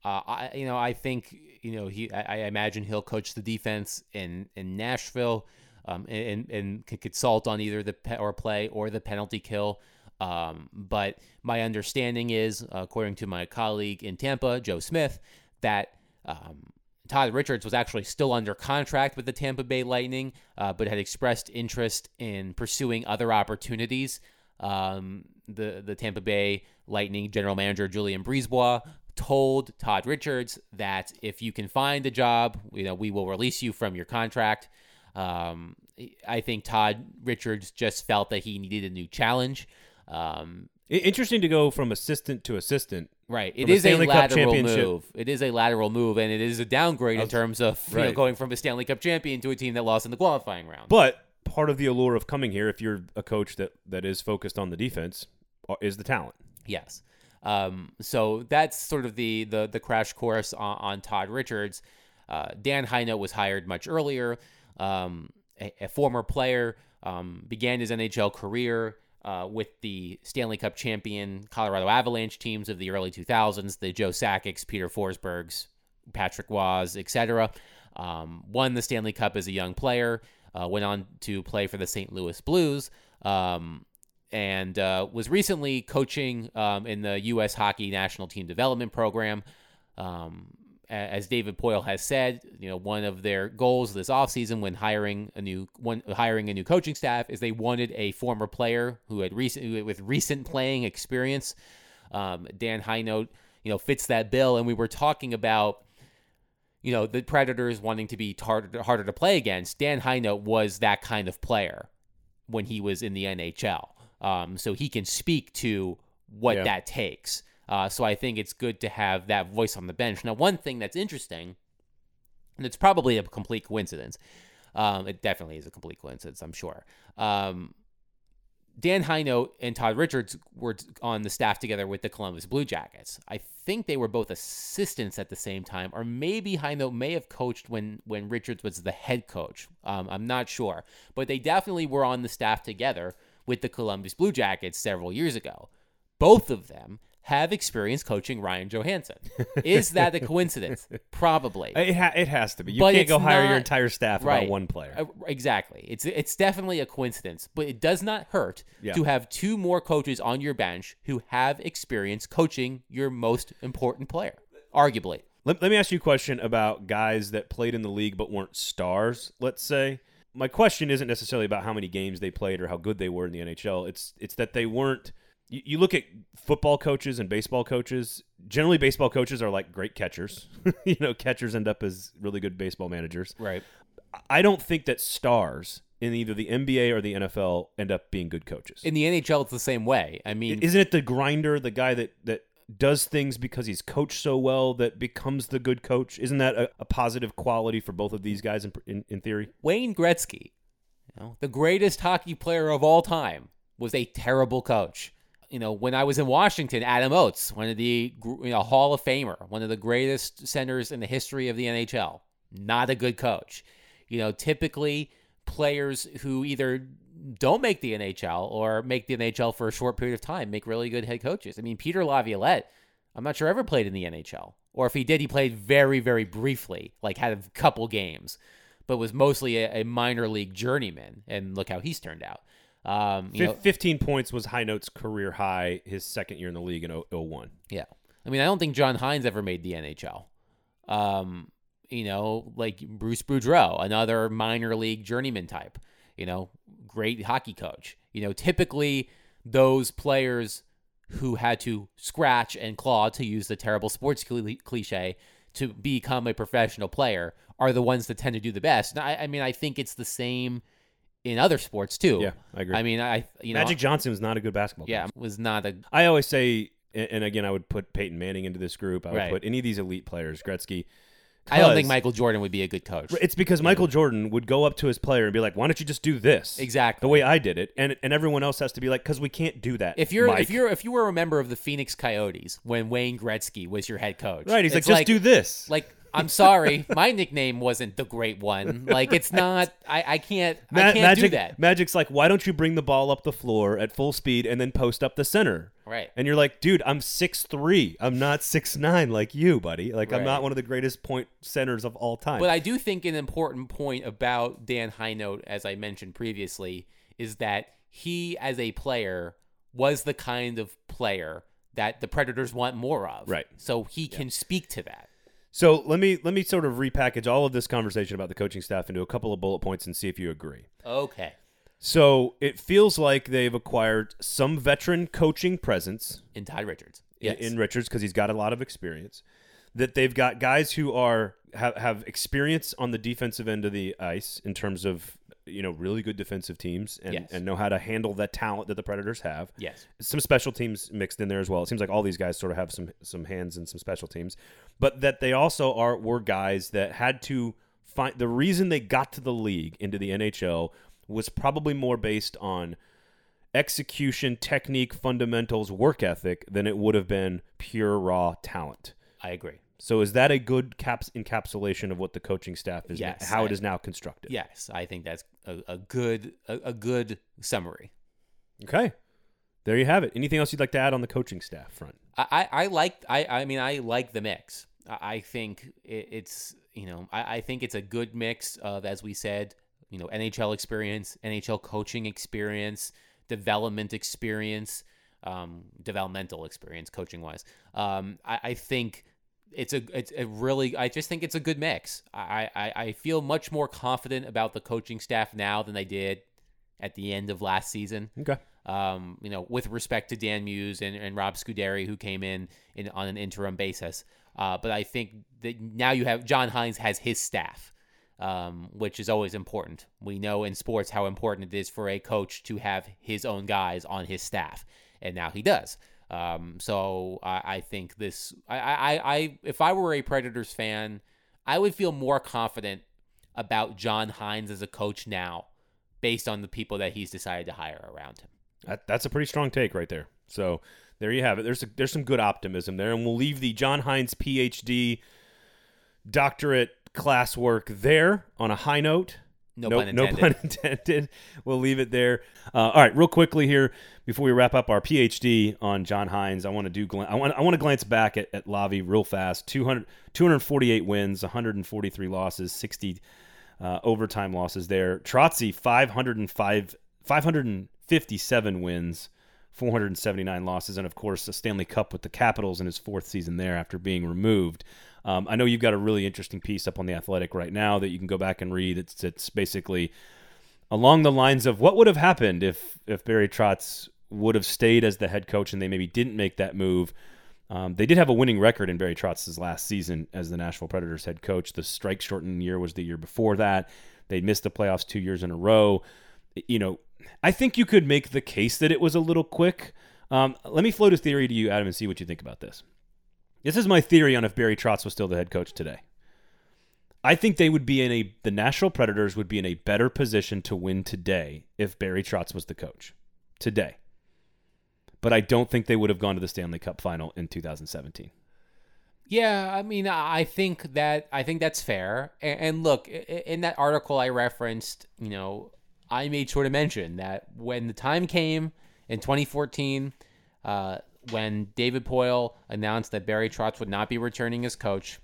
S2: uh, I you know I think you know he I, I imagine he'll coach the defense in in Nashville, um, and and can consult on either the power play or the penalty kill. Um, but my understanding is, according to my colleague in Tampa, Joe Smith, that um, Todd Richards was actually still under contract with the Tampa Bay Lightning, uh, but had expressed interest in pursuing other opportunities. Um, the the Tampa Bay Lightning general manager Julian Brisebois told Todd Richards that if you can find a job, you know, we will release you from your contract. Um, I think Todd Richards just felt that he needed a new challenge. Um,
S1: Interesting to go from assistant to assistant.
S2: Right. It is a
S1: Stanley
S2: lateral move. It is a lateral move, and it is a downgrade in terms of you know, going from a Stanley Cup champion to a team that lost in the qualifying round.
S1: But part of the allure of coming here, if you're a coach that, that is focused on the defense, uh, is the talent.
S2: Yes. Um, so that's sort of the the, the crash course on, on Todd Richards. Uh, Dan Hinote was hired much earlier. Um, a, a former player um, began his NHL career uh, with the Stanley Cup champion Colorado Avalanche teams of the early 2000s, the Joe Sakic's, Peter Forsberg's, Patrick Roy, etc. Um, won the Stanley Cup as a young player. Uh, went on to play for the St. Louis Blues. Um, and uh, was recently coaching um, in the U.S. Hockey National Team Development Program. As David Poile has said, you know, one of their goals this offseason when hiring a new one, hiring a new coaching staff is they wanted a former player who had recent with recent playing experience. Um, Dan Hinote, you know, fits that bill, and we were talking about you know, the Predators wanting to be harder, harder to play against, Dan Hinote was that kind of player when he was in the NHL. Um, so he can speak to what
S1: Yeah.
S2: that takes. Uh, so I think it's good to have that voice on the bench. Now, one thing that's interesting, and it's probably a complete coincidence, um, it definitely is a complete coincidence, I'm sure. Um, Dan Hinote and Todd Richards were on the staff together with the Columbus Blue Jackets. I think they were both assistants at the same time, or maybe Hinote may have coached when when Richards was the head coach. Um, I'm not sure, but they definitely were on the staff together with the Columbus Blue Jackets several years ago. Both of them have experience coaching Ryan Johansen. Is that a coincidence? Probably.
S1: It, ha- it has to be. You
S2: But
S1: can't go hire your entire staff
S2: right.
S1: about one player.
S2: Uh, exactly. It's it's definitely a coincidence, but it does not hurt
S1: Yeah.
S2: to have two more coaches on your bench who have experience coaching your most important player, arguably.
S1: Let, let me ask you a question about guys that played in the league but weren't stars, let's say. My question isn't necessarily about how many games they played or how good they were in the NHL. It's it's that they weren't you, you look at football coaches and baseball coaches, generally baseball coaches are like great catchers. you know, catchers end up as really good baseball managers.
S2: Right.
S1: I don't think that stars in either the NBA or the NFL end up being good coaches.
S2: In the NHL, it's the same way. I mean,
S1: Isn't it the grinder, the guy that that does things because he's coached so well that becomes the good coach? Isn't that a, a positive quality for both of these guys in, in, in theory?
S2: Wayne Gretzky, you know, the greatest hockey player of all time, was a terrible coach. You know, when I was in Washington, Adam Oates, one of the you know Hall of Famer, one of the greatest centers in the history of the NHL, not a good coach. You know, typically players who either don't make the NHL or make the NHL for a short period of time make really good head coaches. I mean, Peter Laviolette, I'm not sure ever played in the NHL, or if he did, he played very, very briefly, like had a couple games, but was mostly a, a minor league journeyman. And look how he's turned out. Um,
S1: Fif-
S2: know,
S1: 15 points was Hinote's career high his second year in the league in 0- 01.
S2: Yeah. I mean, I don't think John Hynes ever made the NHL. Um, you know, like Bruce Boudreau, another minor league journeyman type, you know, great hockey coach. You know, typically those players who had to scratch and claw, to use the terrible sports cli- cliche, to become a professional player are the ones that tend to do the best. I, I mean, I think it's the same in other sports too.
S1: Yeah, I agree.
S2: I mean, I, you know,
S1: Magic Johnson was not a good basketball
S2: yeah,
S1: player.
S2: was not a
S1: I always say, and again, I would put Peyton Manning into this group. I would
S2: Right.
S1: put any of these elite players, Gretzky.
S2: I don't think Michael Jordan would be a good coach.
S1: It's because Michael Jordan would go up to his player and be like, "Why don't you just do this
S2: Exactly.
S1: the way I did it?" And and everyone else has to be like, "Because we can't do that."
S2: If you're
S1: Mike."
S2: if you're if you were a member of the Phoenix Coyotes when Wayne Gretzky was your head coach,
S1: right, he's like, "Just do this."
S2: Like I'm sorry, my nickname wasn't the great one. Like it's not. I I can't. I can't
S1: Magic,
S2: do that.
S1: Magic's like, "Why don't you bring the ball up the floor at full speed and then post up the center?"
S2: Right.
S1: And you're like, "Dude, I'm six three. I'm not six nine like you, buddy. Like I'm not one of the greatest point centers of all time."
S2: But I do think an important point about Dan Hinote, as I mentioned previously, is that he, as a player, was the kind of player that the Predators want more of.
S1: Right.
S2: So he can speak to that.
S1: So let me let me sort of repackage all of this conversation about the coaching staff into a couple of bullet points and see if you agree.
S2: Okay.
S1: So it feels like they've acquired some veteran coaching presence
S2: In Todd Richards.
S1: in-
S2: Yes.
S1: in Richards because he's got a lot of experience. That they've got guys who are have, have experience on the defensive end of the ice in terms of you know really good defensive teams and,
S2: Yes.
S1: and know how to handle that talent that the Predators have.
S2: yes.
S1: Some special teams mixed in there as well. It seems like all these guys sort of have some some hands in some special teams, but that they also are were guys that had to find the reason they got to the league into the NHL was probably more based on execution, technique, fundamentals, work ethic than it would have been pure raw talent.
S2: I agree.
S1: So is that a good caps encapsulation of what the coaching staff is
S2: Yes,
S1: how it
S2: I-
S1: is now constructed?
S2: Yes, I think that's a, a good a, a good summary.
S1: Okay. There you have it. Anything else you'd like to add on the coaching staff front?
S2: I, I, I like I, I mean I like the mix. I, I think it, it's you know I, I think it's a good mix of as we said you know NHL experience, NHL coaching experience, development experience, um, developmental experience coaching wise. Um, I, I think it's a it's a really I just think it's a good mix. I, I, I feel much more confident about the coaching staff now than I did at the end of last season
S1: Okay.
S2: um, you know, with respect to Dan Muse and, and Rob Scuderi, who came in, in on an interim basis. Uh, but I think that now you have John Hynes has his staff, um, which is always important. We know in sports how important it is for a coach to have his own guys on his staff, and now he does. Um, so I, I think this, I, I, I, if I were a Predators fan, I would feel more confident about John Hynes as a coach now, based on the people that he's decided to hire around him.
S1: That, that's a pretty strong take right there. So there you have it. There's a, there's some good optimism there, and we'll leave the John Hynes PhD doctorate classwork there on a high note.
S2: No,
S1: no,
S2: pun
S1: no
S2: intended.
S1: pun intended. We'll leave it there. Uh, all right, real quickly here before we wrap up our PhD on John Hynes, I want to do I want I want to glance back at, at Lavi real fast. 200, 248 wins, 143 losses, 60 uh, overtime losses there. Trotzi 505 557 wins, 479 losses, and of course a Stanley Cup with the Capitals in his fourth season there after being removed. Um, I know you've got a really interesting piece up on the Athletic right now that you can go back and read. It's it's basically along the lines of what would have happened if if Barry Trotz would have stayed as the head coach and they maybe didn't make that move. Um, they did have a winning record in Barry Trotz's last season as the Nashville Predators head coach. The strike shortened year was the year before that. They missed the playoffs two years in a row. You know, I think you could make the case that it was a little quick. Um, let me float a theory to you, Adam, and see what you think about this. This is my theory on if Barry Trotz was still the head coach today. I think they would be in a the Nashville Predators would be in a better position to win today if Barry Trotz was the coach today. But I don't think they would have gone to the Stanley Cup final in 2017.
S2: Yeah, I mean, I think that I think that's fair. And, look, in that article I referenced, you know, I made sure to mention that when the time came in 2014, uh, when David Poile announced that Barry Trotz would not be returning as coach,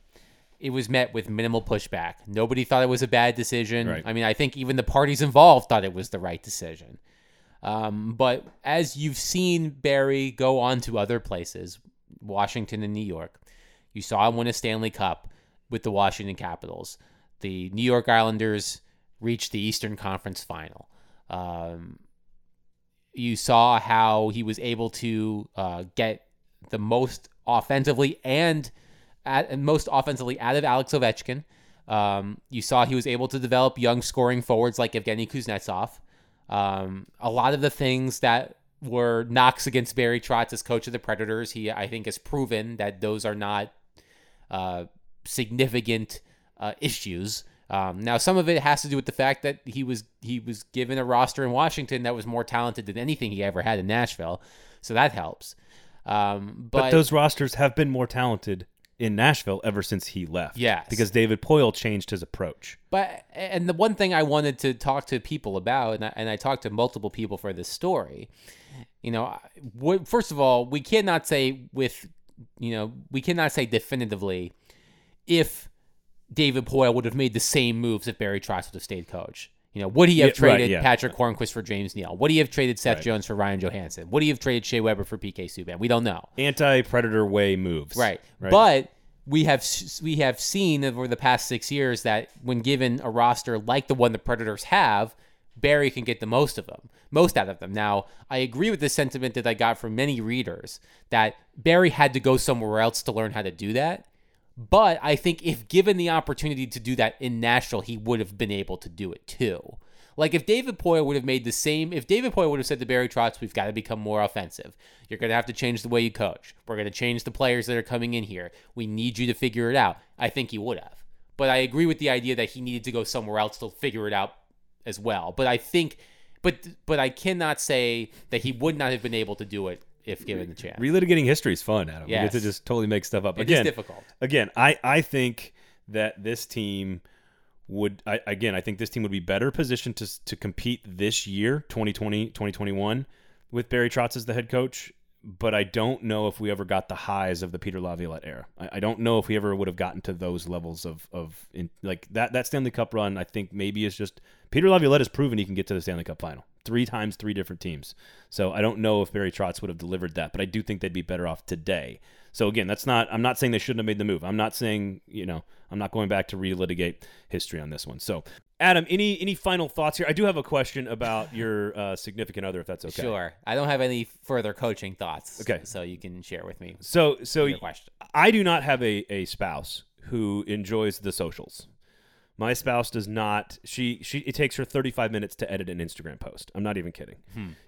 S2: it was met with minimal pushback. Nobody thought it was a bad decision.
S1: Right.
S2: I mean, I think even the parties involved thought it was the right decision. Um, but as you've seen Barry go on to other places, Washington and New York, you saw him win a Stanley Cup with the Washington Capitals. The New York Islanders reached the Eastern Conference Final. Um, you saw how he was able to uh, get the most offensively and at, most offensively out of Alex Ovechkin. Um, you saw he was able to develop young scoring forwards like Evgeny Kuznetsov. Um, a lot of the things that were knocks against Barry Trotz as coach of the Predators, he I think has proven that those are not uh, significant uh, issues. Um, now, some of it has to do with the fact that he was he was given a roster in Washington that was more talented than anything he ever had in Nashville, so that helps. Um, but,
S1: But those rosters have been more talented in Nashville ever since he left.
S2: Yes.
S1: Because David Poile changed his approach.
S2: But and the one thing I wanted to talk to people about, and I, and I talked to multiple people for this story. You know, first of all, we cannot say with, you know, we cannot say definitively if David Poile would have made the same moves if Barry Trotz would have stayed coach. You know, would he have
S1: Yeah, right,
S2: traded
S1: yeah.
S2: Patric Hornqvist for James Neal? Would he have traded Seth
S1: Right.
S2: Jones for Ryan Johansen? Would he have traded Shea Weber for PK Subban? We don't know.
S1: Anti-predator way moves.
S2: Right.
S1: Right.
S2: But we have we have seen over the past six years that when given a roster like the one the Predators have, Barry can get the most of them, most out of them. Now, I agree with the sentiment that I got from many readers that Barry had to go somewhere else to learn how to do that. But I think if given the opportunity to do that in Nashville, he would have been able to do it too. Like if David Poile would have made the same, if David Poile would have said to Barry Trotz, "We've got to become more offensive. You're going to have to change the way you coach. We're going to change the players that are coming in here. We need you to figure it out." I think he would have. But I agree with the idea that he needed to go somewhere else to figure it out as well. But I think, but but I cannot say that he would not have been able to do it if given the chance.
S1: Relitigating history is fun, Adam. We get to just totally make stuff up.
S2: It is
S1: again,
S2: difficult.
S1: again, I, I think that this team would I, again, I think this team would be better positioned to to compete this year, 2020, 2021 with Barry Trotz as the head coach, but I don't know if we ever got the highs of the Peter Laviolette era. I, I don't know if we ever would have gotten to those levels of of in, like that that Stanley Cup run. I think maybe is just Peter Laviolette has proven he can get to the Stanley Cup final three times, three different teams. So I don't know if Barry Trotz would have delivered that, but I do think they'd be better off today. So again, that's not. I'm not saying they shouldn't have made the move. I'm not saying you know. I'm not going back to relitigate history on this one. So, Adam, any any final thoughts here? I do have a question about your uh, significant other, if that's okay.
S2: Sure. I don't have any further coaching thoughts.
S1: Okay.
S2: So you can share with me
S1: So, so
S2: your question.
S1: I do not have a, a spouse who enjoys the socials. My spouse does not. She she it takes her 35 minutes to edit an Instagram post. I'm not even kidding.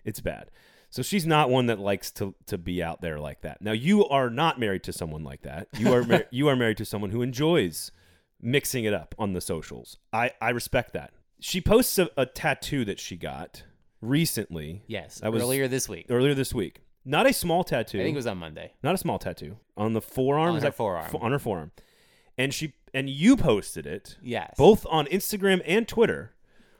S1: It's bad. So she's not one that likes to to be out there like that. Now you are not married to someone like that. You are mar- you are married to someone who enjoys mixing it up on the socials. I I respect that. She posts a, a tattoo that she got recently,
S2: Yes,
S1: That was-
S2: earlier this week.
S1: earlier this week. Not a small tattoo.
S2: I think it was on Monday.
S1: not a small tattoo on the forearm.
S2: On her
S1: that-
S2: forearm.
S1: fo- on her forearm, and she and you posted it
S2: Yes,
S1: both on Instagram and Twitter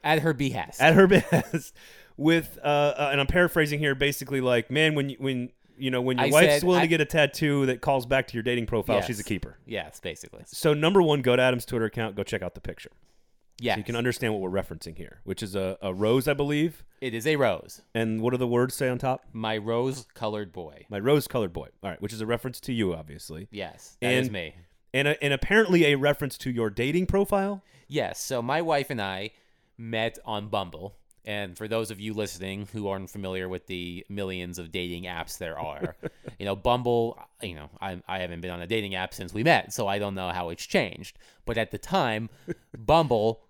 S2: at her behest.
S1: at her best with uh, uh and I'm paraphrasing here basically like man when you, when you know when your
S2: I
S1: wife's
S2: said-
S1: willing
S2: I-
S1: to get a tattoo that calls back to your dating profile she's a
S2: Yes.
S1: keeper
S2: yes, basically.
S1: so number one go to Adam's Twitter account go check out the picture
S2: Yeah,
S1: so you can understand what we're referencing here which is a, a rose I believe
S2: it is a rose.
S1: and what do the words say on top
S2: My rose-colored boy.
S1: my rose colored boy all right which is a reference to you obviously
S2: Yes, that is
S1: And-
S2: me.
S1: and a, and apparently a reference to your dating profile
S2: Yes. So my wife and I met on Bumble. And for those of you listening who aren't familiar with the millions of dating apps there are, you know, Bumble, you know, I, I haven't been on a dating app since we met, so I don't know how it's changed. But at the time, Bumble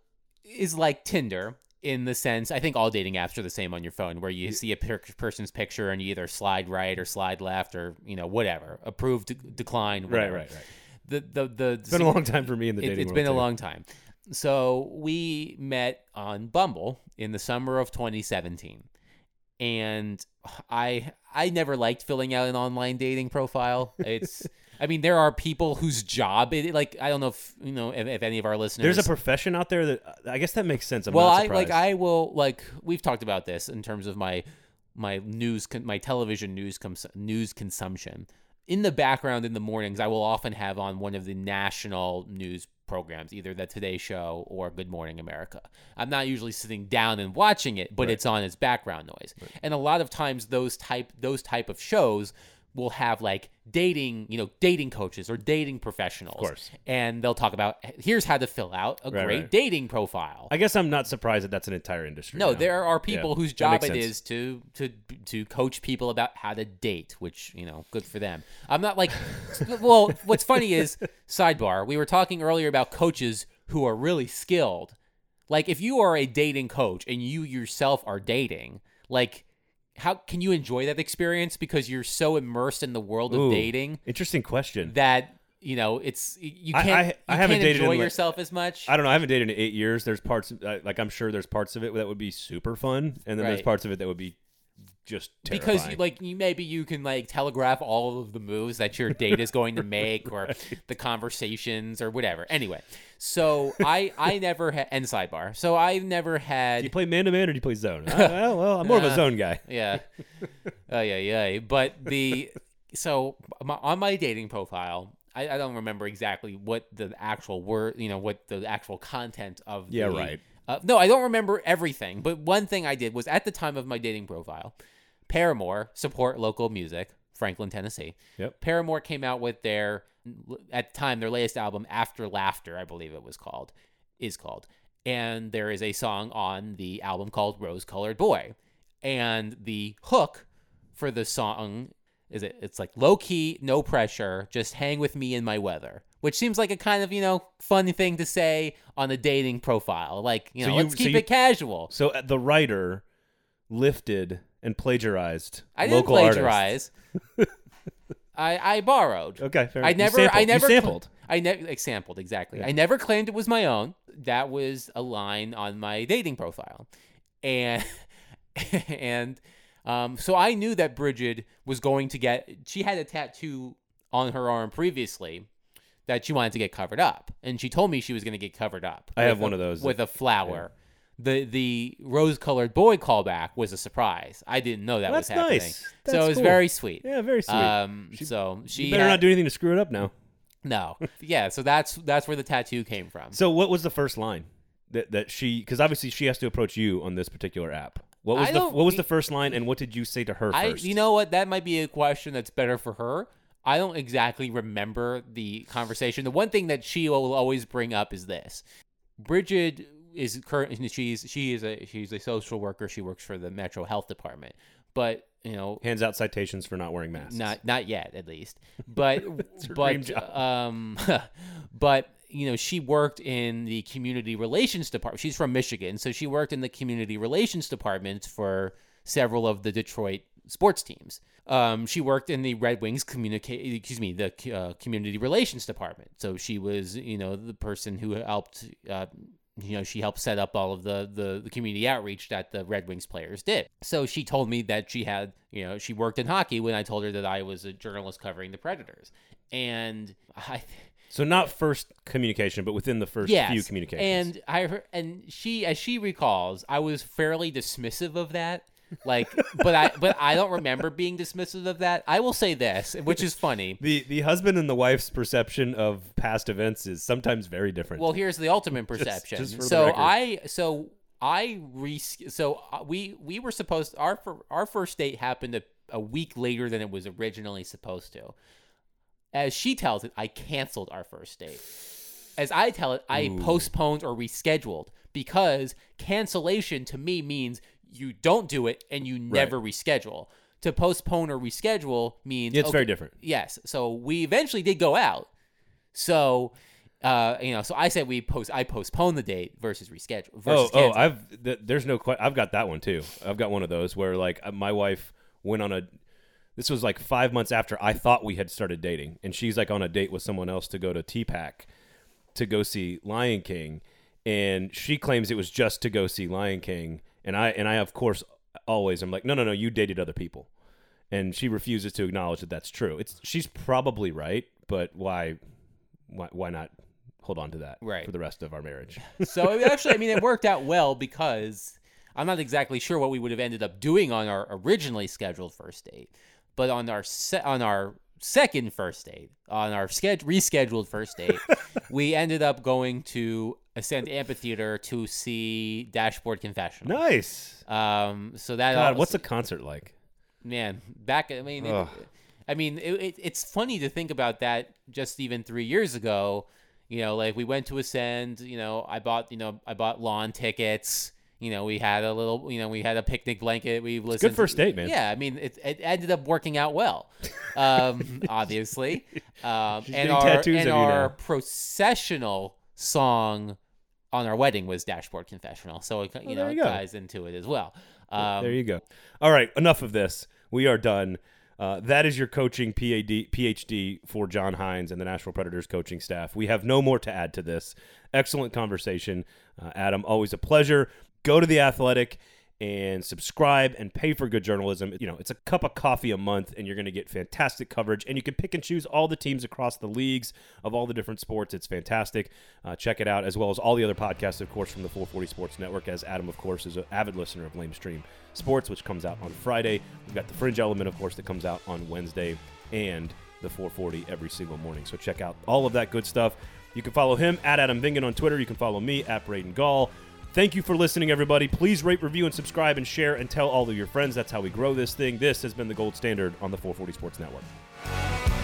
S2: is like Tinder in the sense, I think all dating apps are the same on your phone, where you see a per- person's picture and you either slide right or slide left or, you know, whatever, approve, de- decline,
S1: right
S2: whatever.
S1: right right
S2: The, the, the,
S1: it's been a long time for me in the dating
S2: world.
S1: it, world,
S2: been a long time. So we met on Bumble in the summer of 2017, and I I never liked filling out an online dating profile. It's I mean there are people whose job it like I don't know if you know if, if any of our listeners
S1: There's a profession out there that uh, I guess that makes sense. I'm
S2: well I like I will like we've talked about this in terms of my my news my television news cons- news consumption in the background in the mornings I will often have on one of the national news programs either the Today Show or Good Morning America. I'm not usually sitting down and watching it but
S1: Right.
S2: it's on as background noise. And a lot of times those type those type of shows will have like dating you know dating coaches or dating professionals
S1: course.
S2: and they'll talk about here's how to fill out a
S1: Right,
S2: great
S1: right.
S2: dating profile
S1: I guess I'm not surprised that that's an entire industry.
S2: no,
S1: now.
S2: there are people
S1: Yeah,
S2: whose job it
S1: sense.
S2: is to to to coach people about how to date, which you know, good for them. I'm not like, well, what's funny is sidebar. We were talking earlier about coaches who are really skilled. Like, if you are a dating coach and you yourself are dating, like, how can you enjoy that experience because you're so immersed in the world of
S1: Ooh,
S2: dating
S1: Interesting question.
S2: that you know it's you can't
S1: I-
S2: you
S1: I haven't
S2: can't
S1: dated
S2: enjoy yourself as much.
S1: I don't know. I haven't dated in eight years. There's parts uh, like I'm sure there's parts of it that would be super fun, and then there's parts of it that would be just terrifying.
S2: because like you maybe you can like telegraph all of the moves that your date is going to make or the conversations or whatever anyway so i i never had and sidebar so i never had.
S1: do you play man to man or do you play zone? I, well, well, I'm more of a
S2: Uh,
S1: zone guy.
S2: yeah oh yeah yeah but the so my, on my dating profile I, I don't remember exactly what the actual word you know what the actual content of
S1: Yeah,
S2: the,
S1: right.
S2: uh, no i don't remember everything but one thing i did was at the time of my dating profile paramore support local music franklin tennessee
S1: Yep.
S2: paramore came out with their at the time their latest album after laughter i believe it was called is called and there is a song on the album called rose colored boy and the hook for the song is it it's like low key no pressure just hang with me in my weather which seems like a kind of you know funny thing to say on a dating profile like you
S1: So
S2: know
S1: you-
S2: let's
S1: so
S2: keep
S1: you-
S2: it casual
S1: So uh, the writer lifted and plagiarized.
S2: i didn't
S1: local artists.
S2: plagiarize i i borrowed
S1: Okay, fair
S2: I
S1: enough.
S2: never,
S1: sampled.
S2: I
S1: You
S2: never, cl-
S1: sampled.
S2: I never exampled exactly.
S1: Yeah.
S2: I never claimed it was my own. That was a line on my dating profile, and and um, so I knew that Bridget was going to get. She had a tattoo on her arm previously that she wanted to get covered up, and she told me she was going to get covered up.
S1: I have
S2: with
S1: one of those
S2: with a flower. The the rose colored boy callback was a surprise. I didn't know that
S1: That's
S2: was happening.
S1: nice.
S2: so it was
S1: cool.
S2: very sweet.
S1: Yeah, very sweet.
S2: Um,
S1: She-
S2: so she
S1: better
S2: had-
S1: not do anything to screw it up now.
S2: no. Yeah, so that's that's where the tattoo came from.
S1: So what was the first line that that she? Because obviously she has to approach you on this particular app. What was
S2: I
S1: the what was the first line, and what did you say to her
S2: I
S1: first?
S2: you know what? That might be a question that's better for her. I don't exactly remember the conversation. The one thing that she will always bring up is this. Bridget is currently she's she is a she's a social worker. She works for the Metro Health Department. But, you know,
S1: hands out citations for not wearing masks.
S2: Not not yet, at least. But but um, but you know, she worked in the community relations department. She's from Michigan, so she worked in the community relations department for several of the Detroit sports teams. Um, she worked in the Red Wings communicate, excuse me, the uh, community relations department. So she was, you know, the person who helped uh, you know she helped set up all of the, the the community outreach that the Red Wings players did. So she told me that she had you know she worked in hockey when I told her that I was a journalist covering the Predators, and I.
S1: So not first communication, but within the first
S2: Yes,
S1: few communications.
S2: and I heard, and she, as she recalls, I was fairly dismissive of that. Like, but I, but I don't remember being dismissive of that. I will say this, which is funny.
S1: the the husband and the wife's perception of past events is sometimes very different.
S2: Well, here's the ultimate perception.
S1: just the
S2: so. I, so I re, so uh, we we were supposed our our first date happened a, a week later than it was originally supposed to. As she tells it, I canceled our first date. As I tell it, I postponed or rescheduled because cancellation to me means you don't do it and you never reschedule. To postpone or reschedule means
S1: it's
S2: okay,
S1: very different.
S2: Yes. So we eventually did go out. So, uh, you know, so I said we post. I postponed the date versus reschedule.
S1: Oh,
S2: Versus
S1: oh,
S2: cancel.
S1: I've th- there's no que- I've got that one too. I've got one of those where like uh, my wife went on a this was like 5 months after I thought we had started dating and she's like on a date with someone else to go to TPAC to go see Lion King and she claims it was just to go see Lion King and I and I of course always I'm like no no no you dated other people. And she refuses to acknowledge that that's true. It's she's probably right, but why why why not hold on to that
S2: Right.
S1: for the rest of our marriage?
S2: so actually, I mean, it worked out well because I'm not exactly sure what we would have ended up doing on our originally scheduled first date, but on our se- on our second first date, on our sched- rescheduled first date, we ended up going to Ascend Amphitheater to see Dashboard Confessional.
S1: nice.
S2: Um, so that
S1: God,
S2: also-
S1: what's a concert like?
S2: man back i mean it, i mean it, it, it's funny to think about that just even three years ago you know like we went to ascend you know i bought you know i bought lawn tickets you know we had a little you know we had a picnic blanket we listened
S1: good first date, man.
S2: yeah i mean it, it ended up working out well um obviously um and our
S1: tattoos
S2: and our
S1: now.
S2: processional song on our wedding was dashboard confessional so it, you
S1: Oh,
S2: know
S1: there
S2: it
S1: go.
S2: ties into it as well um
S1: there you go. All right, enough of this. We are done. Uh, that is your coaching PAD, PhD for John Hynes and the Nashville Predators coaching staff. We have no more to add to this. Excellent conversation, uh, Adam. Always a pleasure. Go to the Athletic and subscribe and pay for good journalism. You know, it's a cup of coffee a month, and you're going to get fantastic coverage. And you can pick and choose all the teams across the leagues of all the different sports. It's fantastic. Uh, check it out, as well as all the other podcasts, of course, from the 440 Sports Network. As Adam, of course, is an avid listener of Lame Stream Sports, which comes out on Friday. We've got the Fringe Element, of course, that comes out on Wednesday, and the 440 every single morning. So check out all of that good stuff. You can follow him at Adam Vingan on Twitter. You can follow me at Braden Gall. Thank you for listening, everybody. Please rate, review, and subscribe and share and tell all of your friends. That's how we grow this thing. This has been the gold standard on the 440 Sports Network.